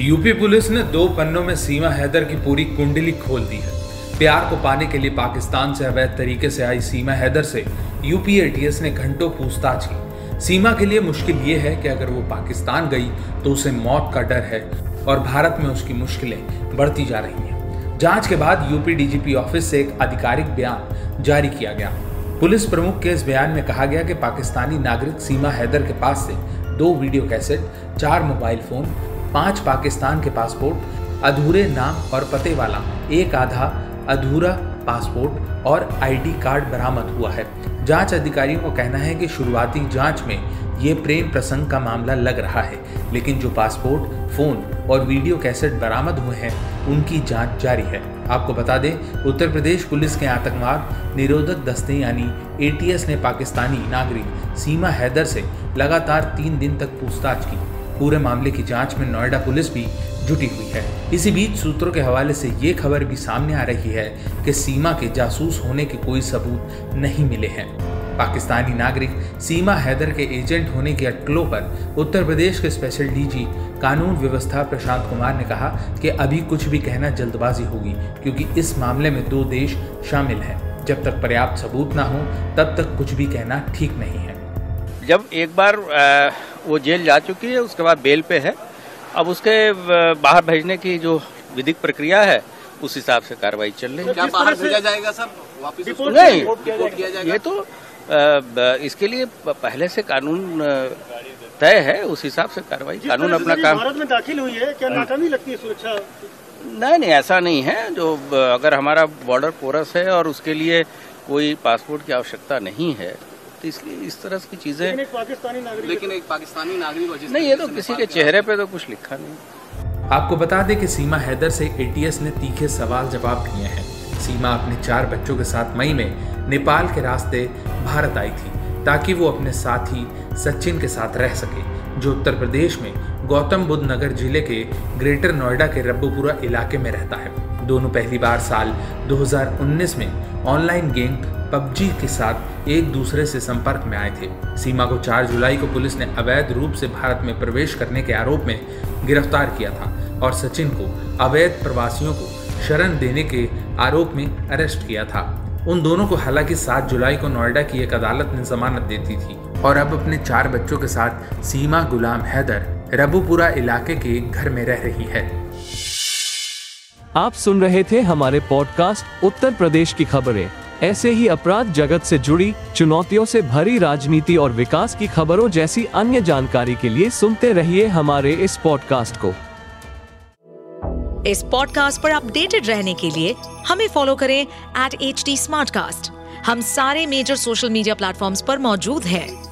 UP police ने दो पन्नों में सीमा हैदर की पूरी कुंडली खोल दी है। प्यार को पाने के लिए पाकिस्तान से अवैध तरीके से आई सीमा हैदर से यूपी एटीएस ने घंटों पूछताछ की। सीमा के लिए मुश्किल ये है कि अगर वो पाकिस्तान गई तो उसे मौत का डर है और भारत में उसकी मुश्किलें बढ़ती जा रही हैं। जाँच के बाद यूपी डीजीपी ऑफ़िस से एक आधिकारिक बयान जारी किया गया। पुलिस प्रमुख के इस बयान में कहा गया कि पाकिस्तानी नागरिक सीमा हैदर के पास से दो वीडियो कैसेट, चार मोबाइल फ़ोन पाँच पाकिस्तान के पासपोर्ट, अधूरे नाम और पते वाला, एक आधा अधूरा पासपोर्ट और आईडी कार्ड बरामद हुआ है। जाँच अधिकारियों का कहना है कि शुरुआती जाँच में ये प्रेम प्रसंग का मामला लग रहा है, लेकिन जो पासपोर्ट, फ़ोन और वीडियो कैसेट बरामद हुए हैं, उनकी जाँच जारी है। आपको बता दें, उत्तर प्रदेश पुलिस के आतंकवाद निरोधक दस्ते यानी एटीएस ने पाकिस्तानी नागरिक सीमा हैदर से लगातार तीन दिन तक पूछताछ की। पूरे मामले की जाँच में नोएडा पुलिस भी जुटी हुई है। इसी बीच सूत्रों के हवाले से ये खबर भी सामने आ रही है कि सीमा के जासूस होने के कोई सबूत नहीं मिले हैं। पाकिस्तानी नागरिक सीमा हैदर के एजेंट होने की अटकलों पर उत्तर प्रदेश के स्पेशल डीजी कानून व्यवस्था प्रशांत कुमार ने कहा कि अभी कुछ भी कहना जल्दबाजी होगी, क्योंकि इस मामले में दो देश शामिल हैं। जब तक पर्याप्त सबूत ना हो, तब तक कुछ भी कहना ठीक नहीं है। जब एक बार वो जेल जा चुकी है उसके बाद बेल पे है। अब उसके बाहर भेजने की जो विधिक प्रक्रिया है उस हिसाब से कार्रवाई चल रही है। क्या बाहर भेजा जाएगा सर? वापिस नहीं ये तो इसके लिए पहले से कानून तय है उस हिसाब से कार्रवाई। कानून अपना काम भारत में दाखिल हुई है क्या नाकामी लगती है सुरक्षा? नहीं नहीं ऐसा नहीं है। जो अगर हमारा बॉर्डर पोरस है और उसके लिए कोई पासपोर्ट की आवश्यकता नहीं है तो इसलिए इस तरह की चीज़ें लेकिन एक पाकिस्तानी नागरिक लेकिन एक पाकिस्तानी नागरिक नहीं ये तो किसी के चेहरे पे तो कुछ लिखा नहीं। आपको बता दें कि सीमा हैदर से एटीएस ने तीखे सवाल जवाब किए हैं। सीमा अपने चार बच्चों के साथ मई में नेपाल के रास्ते भारत आई थी ताकि वो अपने साथी सचिन के साथ रह सके। जो उत्तर प्रदेश में गौतम बुद्ध नगर ज़िले के ग्रेटर नोएडा के रब्बूपुरा इलाके में रहता है। दोनों पहली बार साल 2019 में ऑनलाइन गेम पबजी के साथ एक दूसरे से संपर्क में आए थे। सीमा को 4 जुलाई को पुलिस ने अवैध रूप से भारत में प्रवेश करने के आरोप में गिरफ़्तार किया था और सचिन को अवैध प्रवासियों को शरण देने के आरोप में अरेस्ट किया था। उन दोनों को हालाँकि 7 जुलाई को नोएडा की एक अदालत ने जमानत दे दी थी। और अब अपने चार बच्चों के साथ सीमा गुलाम हैदर रबुपुरा इलाके के एक घर में रह रही है। आप सुन रहे थे हमारे पॉडकास्ट उत्तर प्रदेश की खबरें। ऐसे ही अपराध जगत से जुड़ी चुनौतियों से भरी राजनीति और विकास की खबरों जैसी अन्य जानकारी के लिए सुनते रहिए हमारे इस पॉडकास्ट को। इस पॉडकास्ट पर अपडेटेड रहने के लिए हमें फॉलो करें एट एच हम सारे मेजर सोशल मीडिया प्लेटफॉर्म पर मौजूद हैं।